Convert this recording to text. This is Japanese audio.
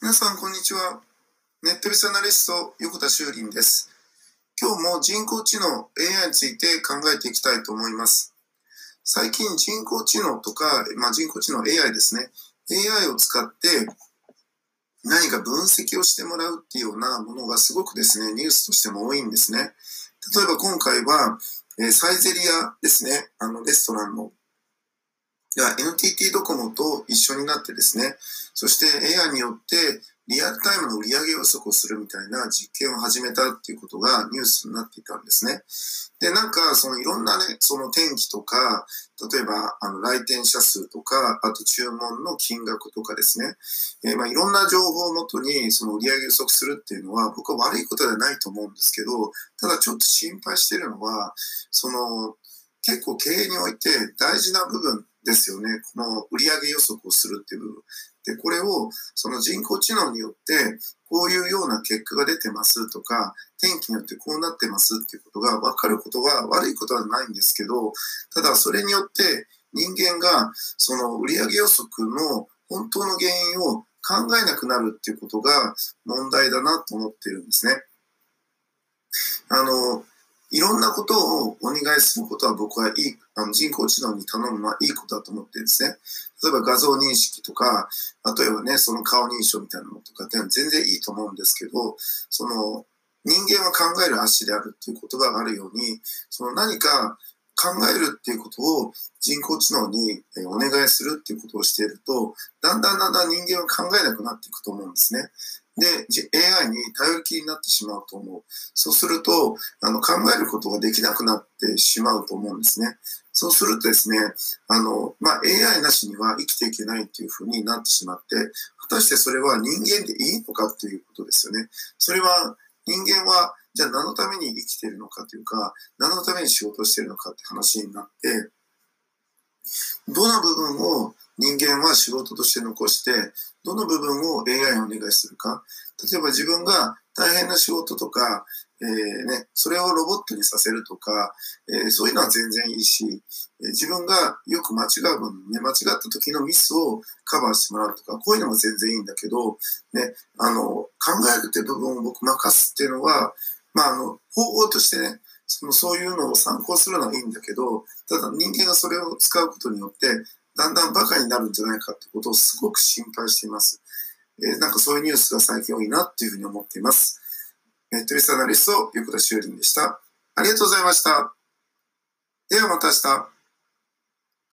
皆さん、こんにちは。ネットビスアナリスト、横田修林です。今日も人工知能 AI について考えていきたいと思います。最近、人工知能とか、まあ、人工知能 AI ですね。AI を使って何か分析をしてもらうっていうようなものがすごくですね、ニュースとしても多いんですね。例えば今回は、え、サイゼリアですね、あのレストランのが NTT ドコモと一緒になってですね、そして AI によってリアルタイムの売上予測をするみたいな実験を始めたっていうことがニュースになっていたんですね。で、なんか、そのいろんなね、その天気とか、例えば、あの、来店者数とか、あと注文の金額とかですね、えー、まあ、いろんな情報をもとに、その売上予測するっていうのは、僕は悪いことではないと思うんですけど、ただちょっと心配してるのは、その、結構経営において大事な部分ですよね。この売上予測をするっていう部分。で、これをその人工知能によってこういうような結果が出てますとか、天気によってこうなってますっていうことが分かることは悪いことはないんですけど、ただそれによって人間がその売上予測の本当の原因を考えなくなるっていうことが問題だなと思ってるんですね。あの、いろんなことをお願いすることは僕はいい、あの人工知能に頼むのはいいことだと思ってるんですね。例えば画像認識とか、例えばね、その顔認証みたいなのとかって全然いいと思うんですけど、その人間は考える足であるっていうことがあるように、その何か考えるっていうことを人工知能にお願いするっていうことをしていると、だんだんだんだん人間は考えなくなっていくと思うんですね。で、AI に頼りきになってしまうと思う。そうすると、あの、考えることができなくなってしまうと思うんですね。そうするとですね、あの、まあ、AI なしには生きていけないというふうになってしまって、果たしてそれは人間でいいのかっていうことですよね。それは、人間は、じゃあ何のために生きてるのかというか、何のために仕事をしてるのかって話になって、どの部分を人間は仕事として残して、どの部分を AI にお願いするか。例えば自分が大変な仕事とか、えー、ね、それをロボットにさせるとか、えー、そういうのは全然いいし、え、自分がよく間違う分、ね、間違った時のミスをカバーしてもらうとか、こういうのも全然いいんだけど、ね、あの、考えるって部分を僕任すっていうのは、まあ、あの、方法としてね、そのそういうのを参考するのはいいんだけど、ただ人間がそれを使うことによって、だんだんバカになるんじゃないかってことをすごく心配しています。えー、なんかそういうニュースが最近多いなっていうふうに思っています。えートリスアナリスト、横田修林でした。ありがとうございました。ではまた明日。